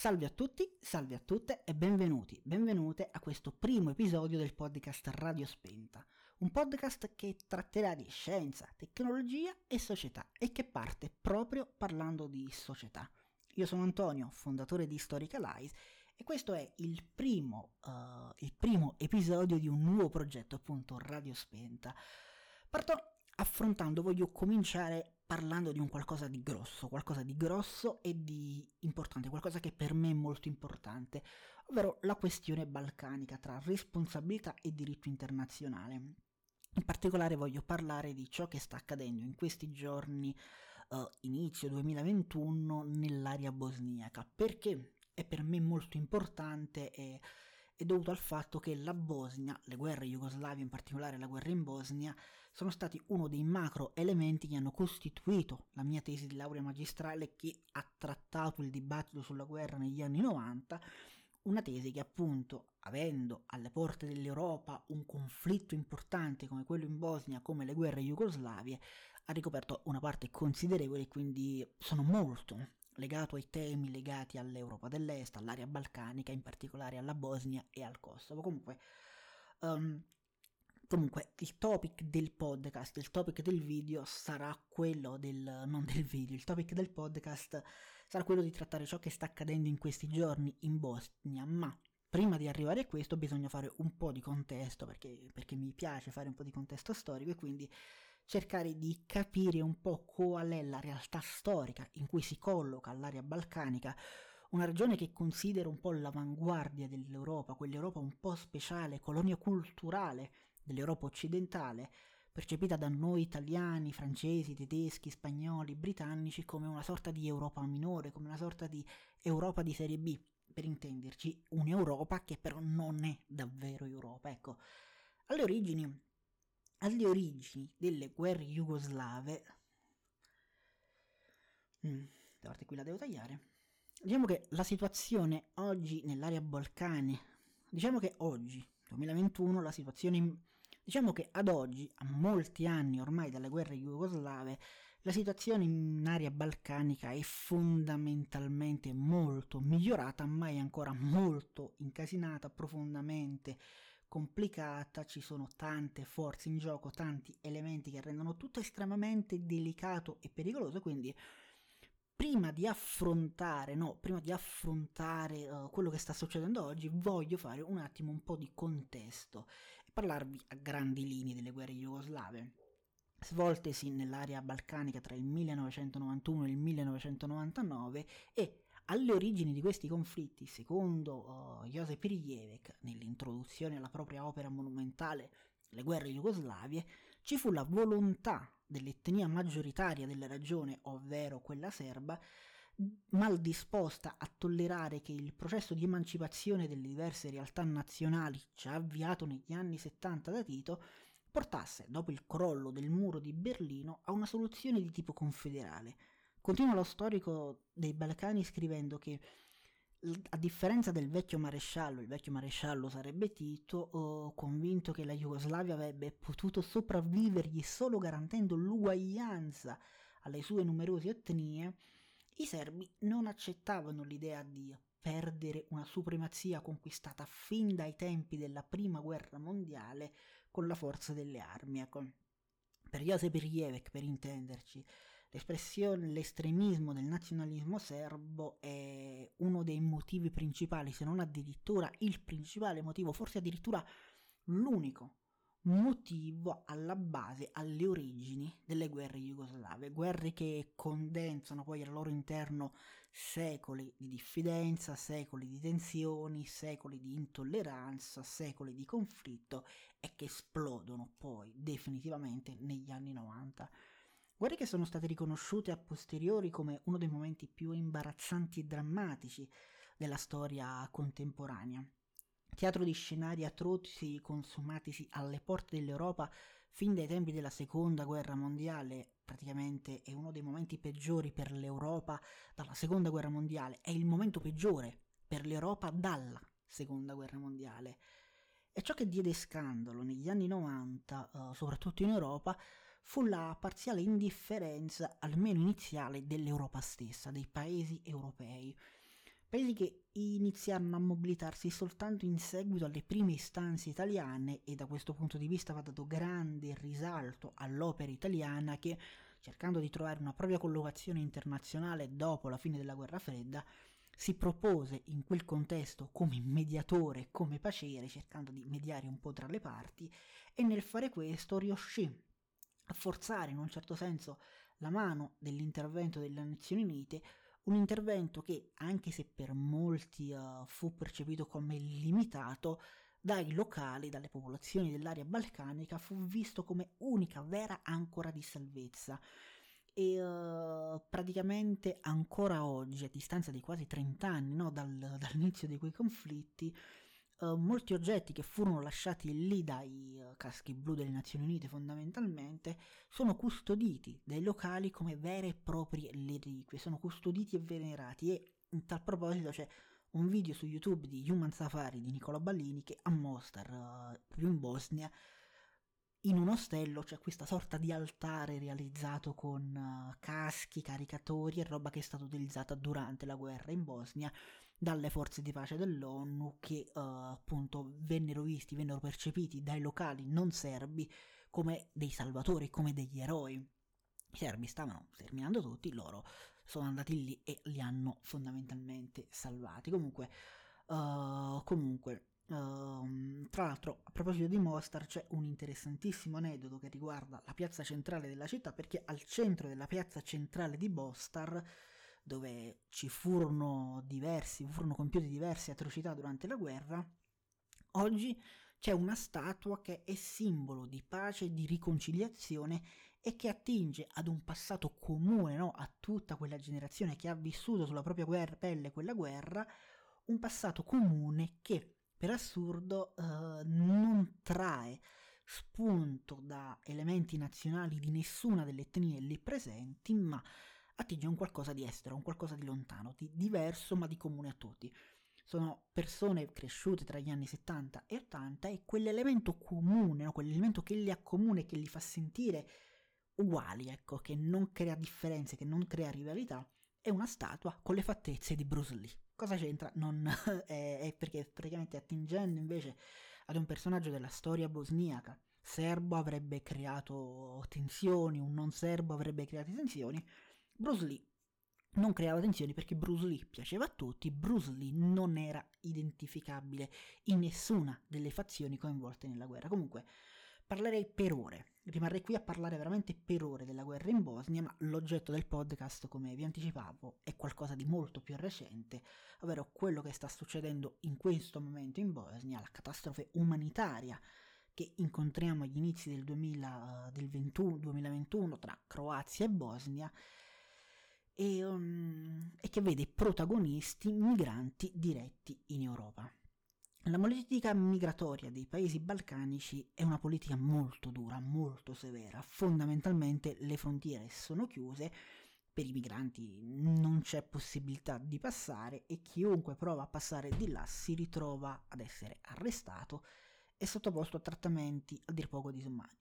Salve a tutti, salve a tutte e benvenuti, benvenute a questo primo episodio del podcast Radio Spenta, un podcast che tratterà di scienza, tecnologia e società e che parte proprio parlando di società. Io sono Antonio, fondatore di Historicalize e questo è il primo, uh, il primo episodio di un nuovo progetto appunto Radio Spenta. Parto affrontando, voglio cominciare parlando di un qualcosa di grosso, qualcosa di grosso e di importante, qualcosa che per me è molto importante, ovvero la questione balcanica tra responsabilità e diritto internazionale. In particolare voglio parlare di ciò che sta accadendo in questi giorni, uh, inizio 2021, nell'area bosniaca, perché è per me molto importante e è dovuto al fatto che la Bosnia, le guerre jugoslavie, in particolare la guerra in Bosnia, sono stati uno dei macro elementi che hanno costituito la mia tesi di laurea magistrale che ha trattato il dibattito sulla guerra negli anni 90, una tesi che appunto, avendo alle porte dell'Europa un conflitto importante come quello in Bosnia, come le guerre jugoslavie, ha ricoperto una parte considerevole e quindi sono molto legato ai temi legati all'Europa dell'Est, all'area balcanica, in particolare alla Bosnia e al Kosovo. Comunque, um, comunque il topic del podcast, il topic del video sarà quello del, non del video, il topic del podcast sarà quello di trattare ciò che sta accadendo in questi giorni in Bosnia, ma prima di arrivare a questo bisogna fare un po' di contesto perché, perché mi piace fare un po' di contesto storico e quindi cercare di capire un po' qual è la realtà storica in cui si colloca l'area balcanica, una regione che considero un po' l'avanguardia dell'Europa, quell'Europa un po' speciale, colonia culturale dell'Europa occidentale, percepita da noi italiani, francesi, tedeschi, spagnoli, britannici come una sorta di Europa minore, come una sorta di Europa di serie B, per intenderci, un'Europa che però non è davvero Europa. Ecco, alle origini alle origini delle guerre jugoslave, mm, parte qui la devo tagliare, diciamo che la situazione oggi nell'area Balcani, diciamo che oggi, 2021, la situazione, diciamo che ad oggi, a molti anni ormai dalle guerre jugoslave, la situazione in area balcanica è fondamentalmente molto migliorata, ma è ancora molto incasinata, profondamente complicata, ci sono tante forze in gioco, tanti elementi che rendono tutto estremamente delicato e pericoloso, quindi prima di affrontare, no, prima di affrontare uh, quello che sta succedendo oggi, voglio fare un attimo un po' di contesto e parlarvi a grandi linee delle guerre jugoslave svoltesi nell'area balcanica tra il 1991 e il 1999 e alle origini di questi conflitti, secondo uh, Josep Rijevek, nell'introduzione alla propria opera monumentale Le guerre jugoslavie, ci fu la volontà dell'etnia maggioritaria della regione, ovvero quella serba, mal disposta a tollerare che il processo di emancipazione delle diverse realtà nazionali, già avviato negli anni 70 da Tito, portasse, dopo il crollo del muro di Berlino, a una soluzione di tipo confederale, Continua lo storico dei Balcani scrivendo che a differenza del vecchio maresciallo, il vecchio maresciallo sarebbe Tito, convinto che la Jugoslavia avrebbe potuto sopravvivergli solo garantendo l'uguaglianza alle sue numerose etnie, i serbi non accettavano l'idea di perdere una supremazia conquistata fin dai tempi della prima guerra mondiale con la forza delle armi. Ecco. Per Josep Rijevek, per intenderci, l'espressione, l'estremismo del nazionalismo serbo è uno dei motivi principali, se non addirittura il principale motivo, forse addirittura l'unico motivo alla base, alle origini delle guerre jugoslave, guerre che condensano poi al loro interno secoli di diffidenza, secoli di tensioni, secoli di intolleranza, secoli di conflitto e che esplodono poi definitivamente negli anni 90. Guerre che sono state riconosciute a posteriori come uno dei momenti più imbarazzanti e drammatici della storia contemporanea teatro di scenari atroci consumatisi alle porte dell'Europa fin dai tempi della seconda guerra mondiale, praticamente è uno dei momenti peggiori per l'Europa dalla seconda guerra mondiale, è il momento peggiore per l'Europa dalla seconda guerra mondiale. E ciò che diede scandalo negli anni 90, uh, eh, soprattutto in Europa, fu la parziale indifferenza, almeno iniziale, dell'Europa stessa, dei paesi europei. Paesi che iniziarono a mobilitarsi soltanto in seguito alle prime istanze italiane e da questo punto di vista va dato grande risalto all'opera italiana che, cercando di trovare una propria collocazione internazionale dopo la fine della guerra fredda, si propose in quel contesto come mediatore, come paciere, cercando di mediare un po' tra le parti e nel fare questo riuscì forzare in un certo senso la mano dell'intervento delle Nazioni Unite un intervento che, anche se per molti uh, fu percepito come limitato, dai locali, dalle popolazioni dell'area balcanica, fu visto come unica vera ancora di salvezza. E uh, praticamente ancora oggi, a distanza di quasi 30 anni no, dal, dall'inizio di quei conflitti, uh, molti oggetti che furono lasciati lì dai uh, caschi blu delle Nazioni Unite fondamentalmente sono custoditi dai locali come vere e proprie reliquie, sono custoditi e venerati. E in tal proposito c'è un video su YouTube di Human Safari di Nicola Ballini che a Mostar, uh, proprio in Bosnia, in un ostello c'è questa sorta di altare realizzato con uh, caschi, caricatori e roba che è stata utilizzata durante la guerra in Bosnia dalle forze di pace dell'ONU che uh, appunto vennero visti, vennero percepiti dai locali non serbi come dei salvatori, come degli eroi. I serbi stavano sterminando tutti, loro sono andati lì e li hanno fondamentalmente salvati. Comunque, uh, comunque Uh, tra l'altro, a proposito di Mostar, c'è un interessantissimo aneddoto che riguarda la piazza centrale della città, perché al centro della piazza centrale di Mostar, dove ci furono diversi, furono compiute diverse atrocità durante la guerra, oggi c'è una statua che è simbolo di pace di riconciliazione e che attinge ad un passato comune no? a tutta quella generazione che ha vissuto sulla propria guerra, pelle quella guerra, un passato comune che per assurdo uh, non trae spunto da elementi nazionali di nessuna delle etnie lì presenti, ma attinge un qualcosa di estero, un qualcosa di lontano, di diverso ma di comune a tutti. Sono persone cresciute tra gli anni 70 e 80 e quell'elemento comune, no? quell'elemento che li accomuna e che li fa sentire uguali, ecco, che non crea differenze, che non crea rivalità, è una statua con le fattezze di Bruce Lee. Cosa c'entra? Non, è, è, perché praticamente attingendo invece ad un personaggio della storia bosniaca, serbo avrebbe creato tensioni, un non serbo avrebbe creato tensioni, Bruce Lee non creava tensioni perché Bruce Lee piaceva a tutti, Bruce Lee non era identificabile in nessuna delle fazioni coinvolte nella guerra. Comunque, parlerei per ore, rimarrei qui a parlare veramente per ore della guerra in Bosnia, ma l'oggetto del podcast, come vi anticipavo, è qualcosa di molto più recente, ovvero quello che sta succedendo in questo momento in Bosnia, la catastrofe umanitaria che incontriamo agli inizi del, 2000, del 21, 2021 tra Croazia e Bosnia e, um, e che vede protagonisti migranti diretti in Europa. La politica migratoria dei paesi balcanici è una politica molto dura, molto severa. Fondamentalmente le frontiere sono chiuse, per i migranti non c'è possibilità di passare e chiunque prova a passare di là si ritrova ad essere arrestato e sottoposto a trattamenti a dir poco disumani.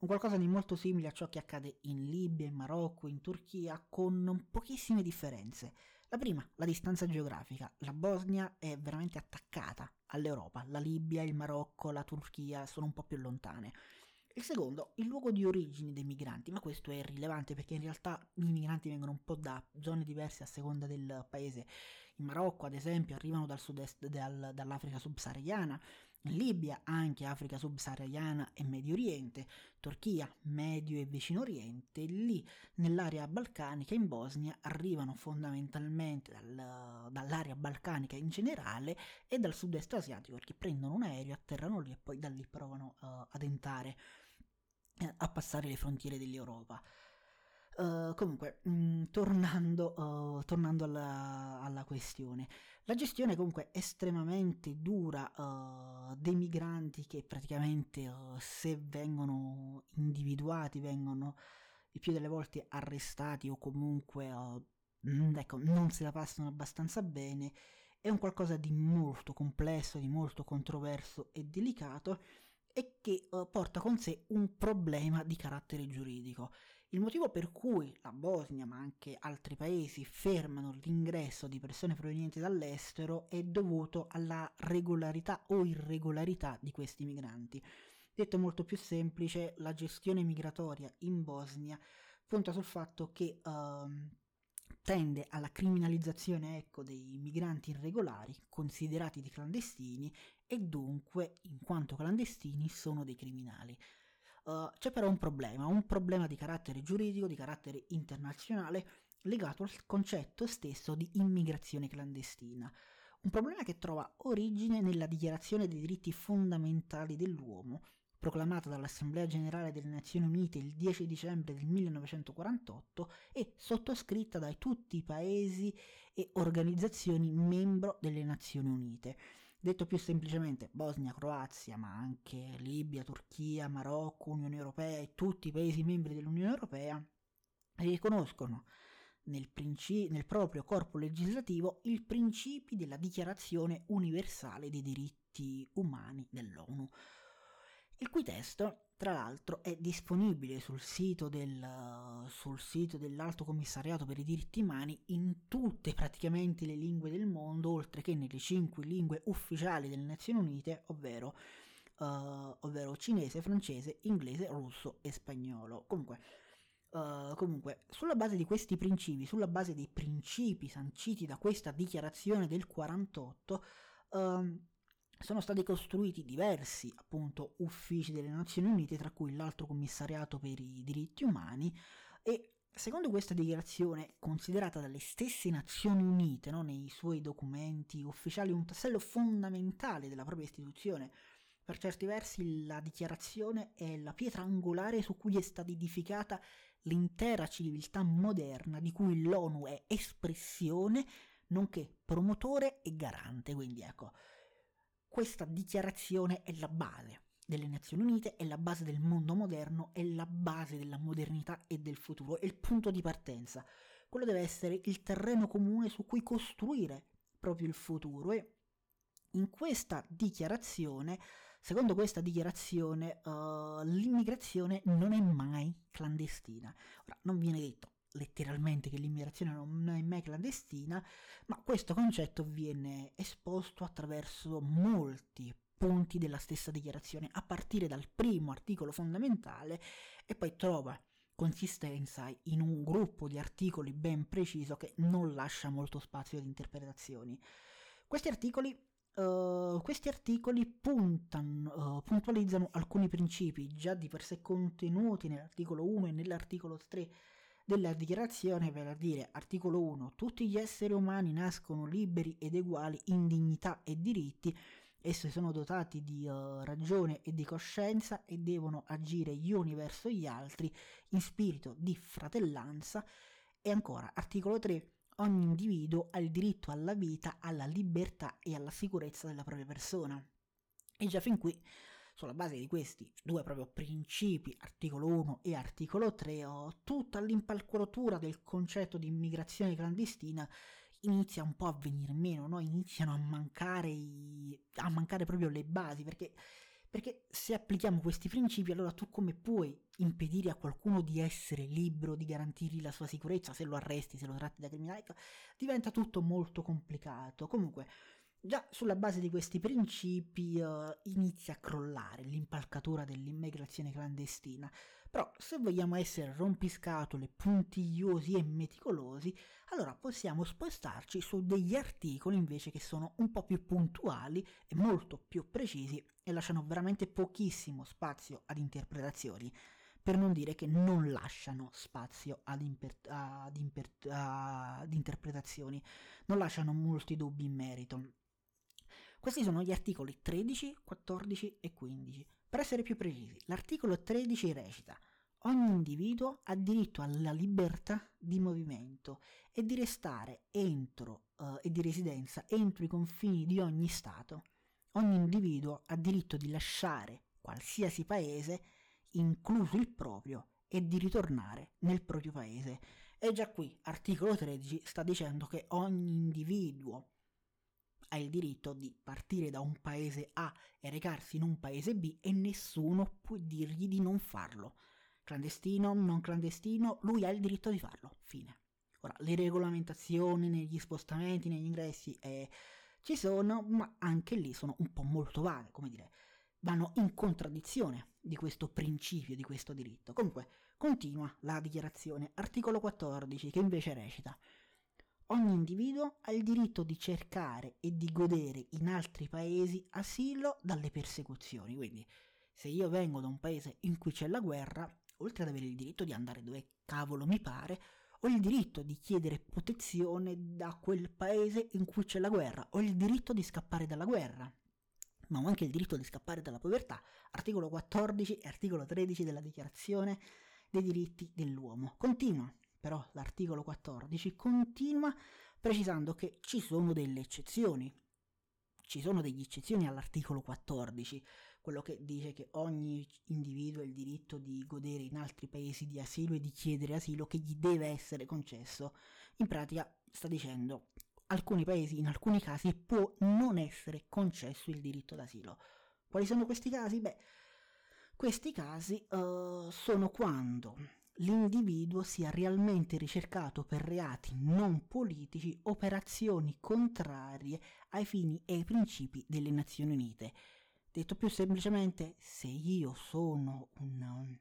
Un qualcosa di molto simile a ciò che accade in Libia, in Marocco, in Turchia, con pochissime differenze. La prima, la distanza geografica. La Bosnia è veramente attaccata all'Europa, la Libia, il Marocco, la Turchia sono un po' più lontane. Il secondo, il luogo di origine dei migranti, ma questo è rilevante perché in realtà i migranti vengono un po' da zone diverse a seconda del paese. In Marocco, ad esempio, arrivano dal sud-est dal, dall'Africa subsahariana, Libia anche Africa subsahariana e Medio Oriente, Turchia, Medio e Vicino Oriente, lì nell'area balcanica in Bosnia arrivano fondamentalmente dal, dall'area balcanica in generale e dal sud-est asiatico perché prendono un aereo, atterrano lì e poi da lì provano uh, ad entrare, uh, a passare le frontiere dell'Europa. Uh, comunque, mh, mm, tornando, uh, tornando alla, alla, questione, la gestione comunque estremamente dura uh, dei migranti che praticamente se vengono individuati, vengono il più delle volte arrestati o comunque mh, mm, ecco, non se la passano abbastanza bene, è un qualcosa di molto complesso, di molto controverso e delicato e che porta con sé un problema di carattere giuridico Il motivo per cui la Bosnia, ma anche altri paesi, fermano l'ingresso di persone provenienti dall'estero è dovuto alla regolarità o irregolarità di questi migranti. Detto molto più semplice, la gestione migratoria in Bosnia punta sul fatto che uh, tende alla criminalizzazione ecco, dei migranti irregolari considerati dei clandestini e dunque, in quanto clandestini, sono dei criminali. Uh, c'è però un problema, un problema di carattere giuridico, di carattere internazionale, legato al concetto stesso di immigrazione clandestina. Un problema che trova origine nella Dichiarazione dei diritti fondamentali dell'uomo, proclamata dall'Assemblea Generale delle Nazioni Unite il 10 dicembre del 1948 e sottoscritta da tutti i paesi e organizzazioni membro delle Nazioni Unite. Detto più semplicemente, Bosnia, Croazia, ma anche Libia, Turchia, Marocco, Unione Europea e tutti i paesi membri dell'Unione Europea riconoscono nel, princi- nel proprio corpo legislativo i principi della Dichiarazione universale dei diritti umani dell'ONU il cui testo, tra l'altro, è disponibile sul sito, del, sul sito dell'Alto Commissariato per i diritti umani in tutte praticamente le lingue del mondo, oltre che nelle cinque lingue ufficiali delle Nazioni Unite, ovvero, uh, ovvero cinese, francese, inglese, russo e spagnolo. Comunque, Uh, comunque, sulla base di questi principi, sulla base dei principi sanciti da questa dichiarazione del 48, uh, ehm, sono stati costruiti diversi appunto uffici delle Nazioni Unite, tra cui l'altro commissariato per i diritti umani e secondo questa dichiarazione, considerata dalle stesse Nazioni Unite no, nei suoi documenti ufficiali un tassello fondamentale della propria istituzione, per certi versi la dichiarazione è la pietra angolare su cui è stata edificata l'intera civiltà moderna di cui l'ONU è espressione, nonché promotore e garante. Quindi ecco, questa dichiarazione è la base delle Nazioni Unite, è la base del mondo moderno, è la base della modernità e del futuro, è il punto di partenza. Quello deve essere il terreno comune su cui costruire proprio il futuro e in questa dichiarazione, secondo questa dichiarazione, uh, l'immigrazione non è mai clandestina. Ora, non viene detto letteralmente che l'immigrazione non è mai clandestina, ma questo concetto viene esposto attraverso molti punti della stessa dichiarazione, a partire dal primo articolo fondamentale e poi trova consistenza in un gruppo di articoli ben preciso che non lascia molto spazio ad interpretazioni. Questi articoli, uh, questi articoli puntano, uh, puntualizzano alcuni principi già di per sé contenuti nell'articolo 1 e nell'articolo 3 della dichiarazione, per dire articolo 1, tutti gli esseri umani nascono liberi ed uguali in dignità e diritti, essi sono dotati di uh, ragione e di coscienza e devono agire gli uni verso gli altri in spirito di fratellanza. E ancora, articolo 3, ogni individuo ha il diritto alla vita, alla libertà e alla sicurezza della propria persona. E già fin qui sulla base di questi due proprio principi, articolo 1 e articolo 3, oh, tutta l'impalcolatura del concetto di immigrazione clandestina inizia un po' a venire meno, no? iniziano a mancare, i, a mancare proprio le basi, perché, perché se applichiamo questi principi, allora tu come puoi impedire a qualcuno di essere libero, di garantirgli la sua sicurezza, se lo arresti, se lo tratti da criminale, diventa tutto molto complicato. Comunque, Già sulla base di questi principi uh, inizia a crollare l'impalcatura dell'immigrazione clandestina, però se vogliamo essere rompiscatole, puntigliosi e meticolosi, allora possiamo spostarci su degli articoli invece che sono un po' più puntuali e molto più precisi e lasciano veramente pochissimo spazio ad interpretazioni per non dire che non lasciano spazio ad, imper- ad, imper- ad interpretazioni, non lasciano molti dubbi in merito. Questi sono gli articoli 13, 14 e 15. Per essere più precisi, l'articolo 13 recita Ogni individuo ha diritto alla libertà di movimento e di restare entro uh, e di residenza entro i confini di ogni Stato. Ogni individuo ha diritto di lasciare qualsiasi paese, incluso il proprio, e di ritornare nel proprio paese. E già qui, articolo 13 sta dicendo che ogni individuo ha il diritto di partire da un paese A e recarsi in un paese B e nessuno può dirgli di non farlo. clandestino, non clandestino, lui ha il diritto di farlo, fine. Ora, le regolamentazioni negli spostamenti, negli ingressi eh, ci sono, ma anche lì sono un po' molto vaghe, come dire, vanno in contraddizione di questo principio, di questo diritto. Comunque, continua la dichiarazione, articolo 14, che invece recita Ogni individuo ha il diritto di cercare e di godere in altri paesi asilo dalle persecuzioni. Quindi, se io vengo da un paese in cui c'è la guerra, oltre ad avere il diritto di andare dove cavolo mi pare, ho il diritto di chiedere protezione da quel paese in cui c'è la guerra, ho il diritto di scappare dalla guerra, ma ho anche il diritto di scappare dalla povertà. Articolo 14 e articolo 13 della Dichiarazione dei diritti dell'uomo. Continua però l'articolo 14 continua precisando che ci sono delle eccezioni. Ci sono delle eccezioni all'articolo 14, quello che dice che ogni individuo ha il diritto di godere in altri paesi di asilo e di chiedere asilo che gli deve essere concesso. In pratica sta dicendo alcuni paesi in alcuni casi può non essere concesso il diritto d'asilo. Quali sono questi casi? Beh, questi casi uh, sono quando l'individuo sia realmente ricercato per reati non politici o per azioni contrarie ai fini e ai principi delle Nazioni Unite. Detto più semplicemente, se io sono un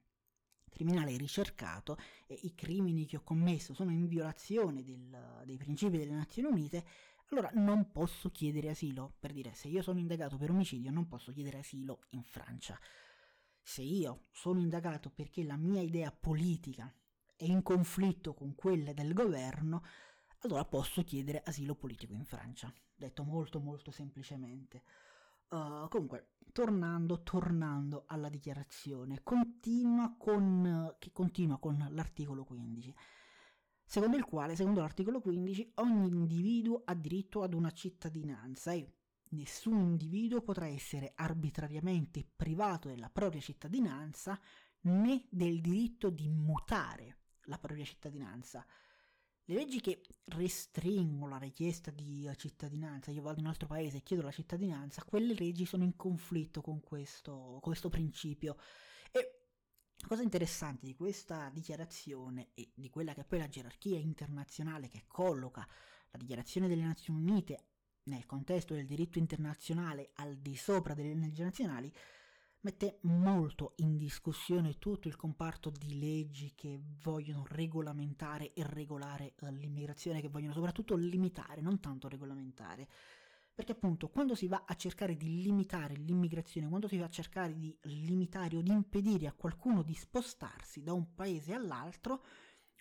criminale ricercato e i crimini che ho commesso sono in violazione del, dei principi delle Nazioni Unite, allora non posso chiedere asilo. Per dire, se io sono indagato per omicidio, non posso chiedere asilo in Francia. Se io sono indagato perché la mia idea politica è in conflitto con quella del governo, allora posso chiedere asilo politico in Francia. Detto molto molto semplicemente. Uh, comunque, tornando, tornando alla dichiarazione, continua con, che continua con l'articolo 15, secondo il quale, secondo l'articolo 15, ogni individuo ha diritto ad una cittadinanza e Nessun individuo potrà essere arbitrariamente privato della propria cittadinanza né del diritto di mutare la propria cittadinanza. Le leggi che restringono la richiesta di cittadinanza, io vado in un altro paese e chiedo la cittadinanza, quelle leggi sono in conflitto con questo, questo principio. E la cosa interessante di questa dichiarazione e di quella che è poi la gerarchia internazionale che colloca la dichiarazione delle Nazioni Unite nel contesto del diritto internazionale al di sopra delle leggi nazionali, mette molto in discussione tutto il comparto di leggi che vogliono regolamentare e regolare l'immigrazione, che vogliono soprattutto limitare, non tanto regolamentare. Perché appunto quando si va a cercare di limitare l'immigrazione, quando si va a cercare di limitare o di impedire a qualcuno di spostarsi da un paese all'altro,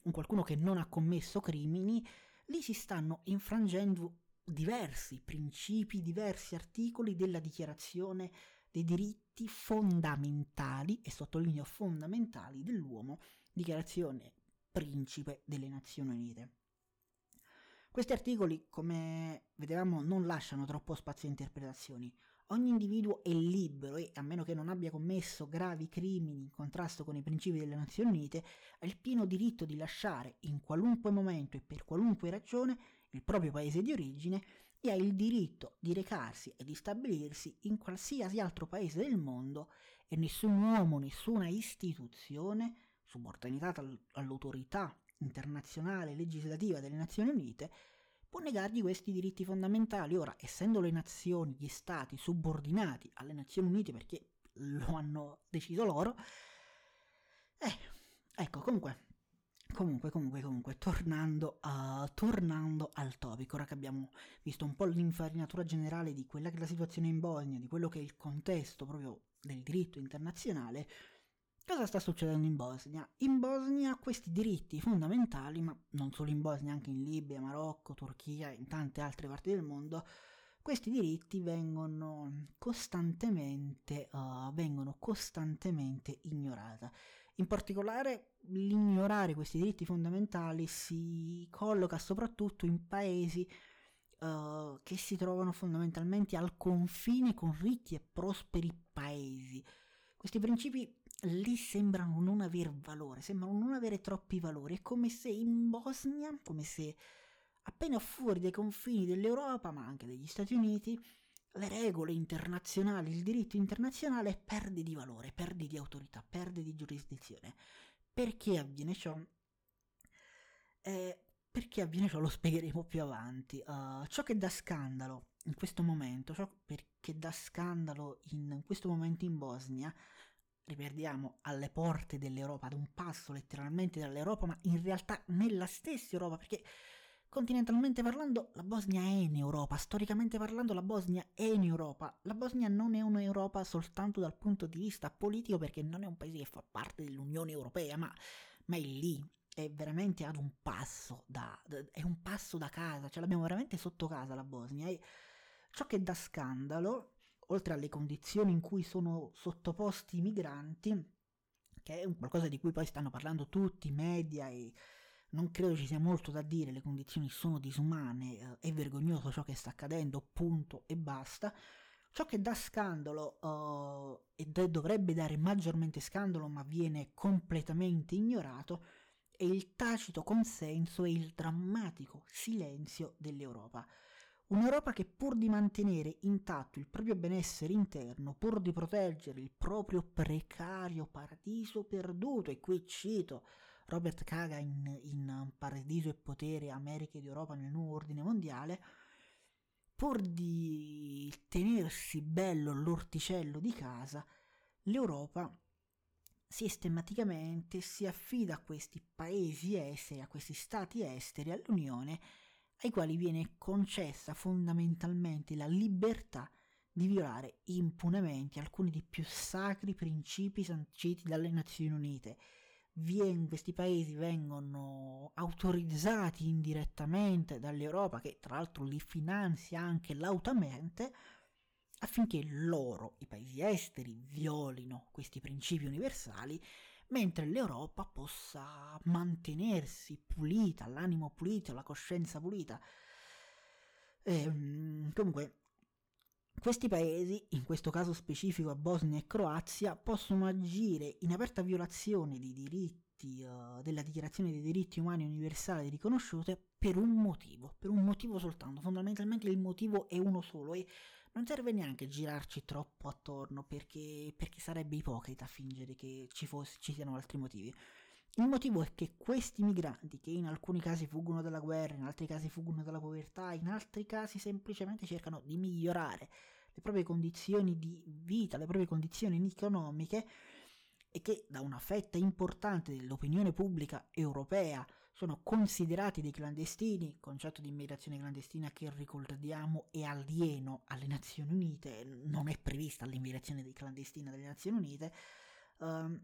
un qualcuno che non ha commesso crimini, lì si stanno infrangendo diversi principi, diversi articoli della dichiarazione dei diritti fondamentali, e sottolineo fondamentali, dell'uomo, dichiarazione principe delle Nazioni Unite. Questi articoli, come vedevamo, non lasciano troppo spazio a interpretazioni. Ogni individuo è libero e, a meno che non abbia commesso gravi crimini in contrasto con i principi delle Nazioni Unite, ha il pieno diritto di lasciare in qualunque momento e per qualunque ragione il proprio paese di origine e ha il diritto di recarsi e di stabilirsi in qualsiasi altro paese del mondo e nessun uomo, nessuna istituzione subordinata all'autorità internazionale legislativa delle Nazioni Unite può negargli questi diritti fondamentali. Ora, essendo le nazioni, gli stati subordinati alle Nazioni Unite perché lo hanno deciso loro, eh, ecco, comunque Comunque, comunque, comunque, tornando, a, tornando al topic, ora che abbiamo visto un po' l'infarinatura generale di quella che è la situazione in Bosnia, di quello che è il contesto proprio del diritto internazionale, cosa sta succedendo in Bosnia? In Bosnia questi diritti fondamentali, ma non solo in Bosnia, anche in Libia, Marocco, Turchia, in tante altre parti del mondo, questi diritti vengono costantemente, uh, vengono costantemente ignorati. In particolare l'ignorare questi diritti fondamentali si colloca soprattutto in paesi uh, che si trovano fondamentalmente al confine con ricchi e prosperi paesi. Questi principi lì sembrano non aver valore, sembrano non avere troppi valori. È come se in Bosnia, come se appena fuori dai confini dell'Europa, ma anche degli Stati Uniti, le regole internazionali, il diritto internazionale perde di valore, perde di autorità, perde di giurisdizione. Perché avviene ciò? Eh, perché avviene ciò lo spiegheremo più avanti. Uh, ciò che dà scandalo in questo momento, ciò perché dà scandalo in questo momento in Bosnia, riperdiamo alle porte dell'Europa, ad un passo letteralmente dall'Europa, ma in realtà nella stessa Europa, perché continentalmente parlando la Bosnia è in Europa, storicamente parlando la Bosnia è in Europa. La Bosnia non è un'Europa soltanto dal punto di vista politico perché non è un paese che fa parte dell'Unione Europea, ma, ma è lì, è veramente ad un passo da, è un passo da casa, ce l'abbiamo veramente sotto casa la Bosnia e ciò che dà scandalo oltre alle condizioni in cui sono sottoposti i migranti, che è un qualcosa di cui poi stanno parlando tutti i media e non credo ci sia molto da dire, le condizioni sono disumane, eh, è vergognoso ciò che sta accadendo, punto e basta. Ciò che dà scandalo uh, e dovrebbe dare maggiormente scandalo, ma viene completamente ignorato, è il tacito consenso e il drammatico silenzio dell'Europa. Un'Europa che pur di mantenere intatto il proprio benessere interno, pur di proteggere il proprio precario paradiso perduto, e qui cito Robert Kagan in, in Paradiso e Potere, America ed Europa nel nuovo ordine mondiale, pur di tenersi bello l'orticello di casa, l'Europa sistematicamente si affida a questi paesi esteri, a questi stati esteri, all'Unione, ai quali viene concessa fondamentalmente la libertà di violare impunemente alcuni dei più sacri principi sanciti dalle Nazioni Unite. Vien, questi paesi vengono autorizzati indirettamente dall'Europa, che tra l'altro li finanzia anche lautamente, affinché loro, i paesi esteri, violino questi principi universali mentre l'Europa possa mantenersi pulita, l'animo pulito, la coscienza pulita. E, ehm, comunque, questi paesi, in questo caso specifico a Bosnia e Croazia, possono agire in aperta violazione dei diritti, uh, della Dichiarazione dei diritti umani universali riconosciute per un motivo, per un motivo soltanto. Fondamentalmente il motivo è uno solo e non serve neanche girarci troppo attorno perché, perché sarebbe ipocrita fingere che ci, fosse, ci siano altri motivi. Il motivo è che questi migranti, che in alcuni casi fuggono dalla guerra, in altri casi fuggono dalla povertà, in altri casi semplicemente cercano di migliorare le proprie condizioni di vita, le proprie condizioni economiche, e che da una fetta importante dell'opinione pubblica europea sono considerati dei clandestini, concetto di immigrazione clandestina che ricordiamo è alieno alle Nazioni Unite, non è prevista l'immigrazione dei clandestini delle Nazioni Unite, um,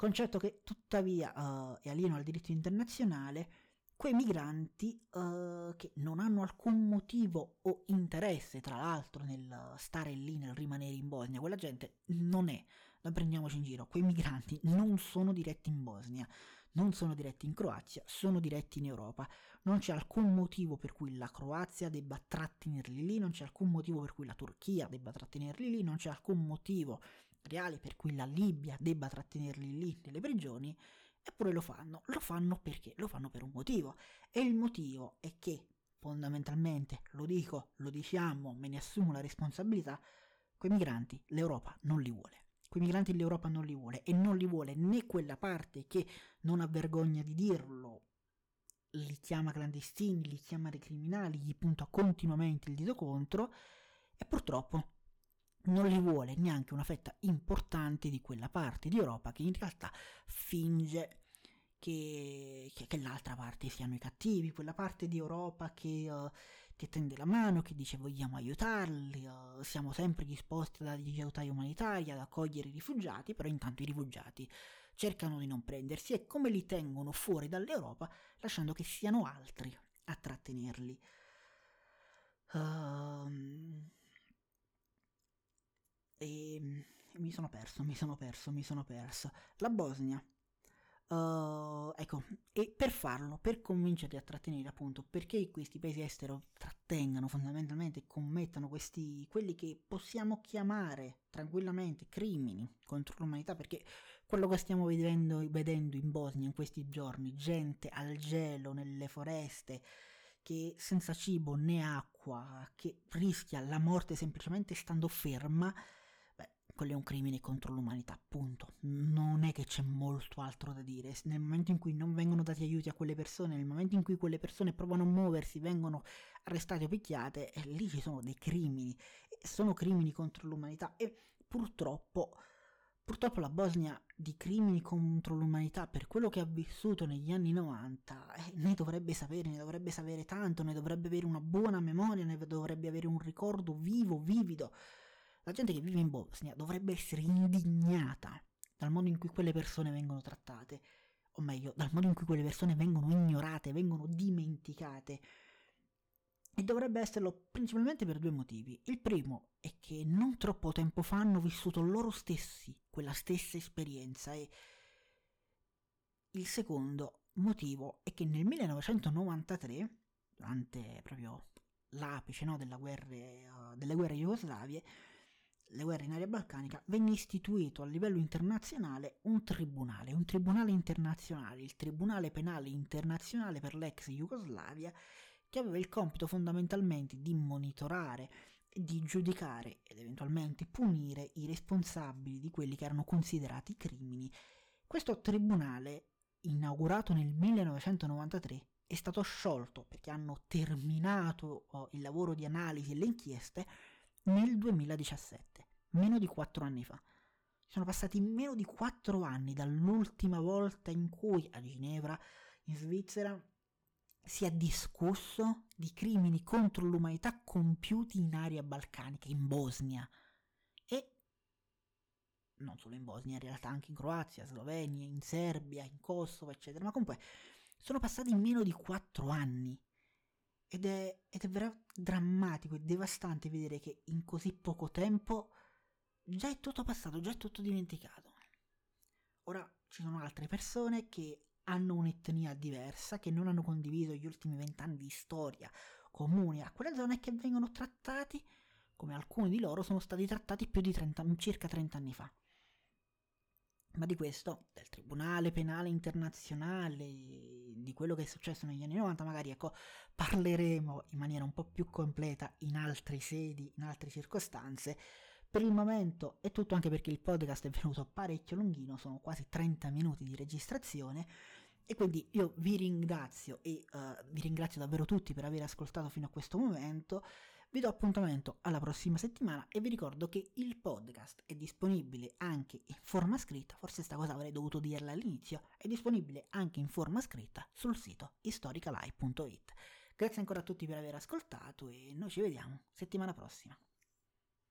concetto che tuttavia uh, è alieno al diritto internazionale, quei migranti uh, che non hanno alcun motivo o interesse, tra l'altro, nel stare lì, nel rimanere in Bosnia, quella gente non è, non prendiamoci in giro, quei migranti non sono diretti in Bosnia non sono diretti in Croazia, sono diretti in Europa. Non c'è alcun motivo per cui la Croazia debba trattenerli lì, non c'è alcun motivo per cui la Turchia debba trattenerli lì, non c'è alcun motivo reale per cui la Libia debba trattenerli lì nelle prigioni, eppure lo fanno. Lo fanno perché? Lo fanno per un motivo. E il motivo è che, fondamentalmente, lo dico, lo diciamo, me ne assumo la responsabilità, quei migranti l'Europa non li vuole. Quei migranti l'Europa non li vuole e non li vuole né quella parte che non ha vergogna di dirlo, li chiama clandestini, li chiama dei criminali, gli punta continuamente il dito contro e purtroppo non li vuole neanche una fetta importante di quella parte di Europa che in realtà finge che, che, che l'altra parte siano i cattivi, quella parte di Europa che, uh, che tende la mano, che dice vogliamo aiutarli, uh, siamo sempre disposti a dare aiuti umanitari, ad accogliere i rifugiati, però intanto i rifugiati cercano di non prendersi e come li tengono fuori dall'Europa lasciando che siano altri a trattenerli. Uh, e mi sono perso, mi sono perso, mi sono perso. La Bosnia Uh, ecco, e per farlo, per convincerli a trattenere appunto, perché questi paesi estero trattengano fondamentalmente commettano questi, quelli che possiamo chiamare tranquillamente crimini contro l'umanità, perché quello che stiamo vedendo, vedendo in Bosnia in questi giorni, gente al gelo nelle foreste, che senza cibo né acqua, che rischia la morte semplicemente stando ferma, quello è un crimine contro l'umanità, punto. Non è che c'è molto altro da dire. Nel momento in cui non vengono dati aiuti a quelle persone, nel momento in cui quelle persone provano a muoversi, vengono arrestate o picchiate, eh, lì ci sono dei crimini. Sono crimini contro l'umanità e purtroppo, purtroppo la Bosnia di crimini contro l'umanità per quello che ha vissuto negli anni 90 eh, ne dovrebbe sapere, ne dovrebbe sapere tanto, ne dovrebbe avere una buona memoria, ne dovrebbe avere un ricordo vivo, vivido la gente che vive in Bosnia dovrebbe essere indignata dal modo in cui quelle persone vengono trattate, o meglio, dal modo in cui quelle persone vengono ignorate, vengono dimenticate. E dovrebbe esserlo principalmente per due motivi. Il primo è che non troppo tempo fa hanno vissuto loro stessi quella stessa esperienza e il secondo motivo è che nel 1993, durante proprio l'apice no, della guerra, delle guerre jugoslavie, le guerre in area balcanica, venne istituito a livello internazionale un tribunale, un tribunale internazionale, il Tribunale Penale Internazionale per l'ex Jugoslavia, che aveva il compito fondamentalmente di monitorare, di giudicare ed eventualmente punire i responsabili di quelli che erano considerati crimini. Questo tribunale, inaugurato nel 1993, è stato sciolto perché hanno terminato oh, il lavoro di analisi e le inchieste nel 2017, meno di quattro anni fa. Sono passati meno di quattro anni dall'ultima volta in cui a Ginevra, in Svizzera, si è discusso di crimini contro l'umanità compiuti in area balcanica, in Bosnia. E non solo in Bosnia, in realtà anche in Croazia, Slovenia, in Serbia, in Kosovo, eccetera. Ma comunque sono passati meno di quattro anni ed è, ed è veramente drammatico e devastante vedere che in così poco tempo già è tutto passato, già è tutto dimenticato. Ora ci sono altre persone che hanno un'etnia diversa, che non hanno condiviso gli ultimi vent'anni di storia comuni a quelle zone che vengono trattati come alcuni di loro sono stati trattati più di 30, circa 30 anni fa. Ma di questo, del Tribunale Penale Internazionale, di quello che è successo negli anni 90, magari ecco, parleremo in maniera un po' più completa in altre sedi, in altre circostanze. Per il momento è tutto anche perché il podcast è venuto parecchio lunghino, sono quasi 30 minuti di registrazione e quindi io vi ringrazio e uh, vi ringrazio davvero tutti per aver ascoltato fino a questo momento. Vi do appuntamento alla prossima settimana e vi ricordo che il podcast è disponibile anche in forma scritta, forse sta cosa avrei dovuto dirla all'inizio, è disponibile anche in forma scritta sul sito historicalife.it. Grazie ancora a tutti per aver ascoltato e noi ci vediamo settimana prossima.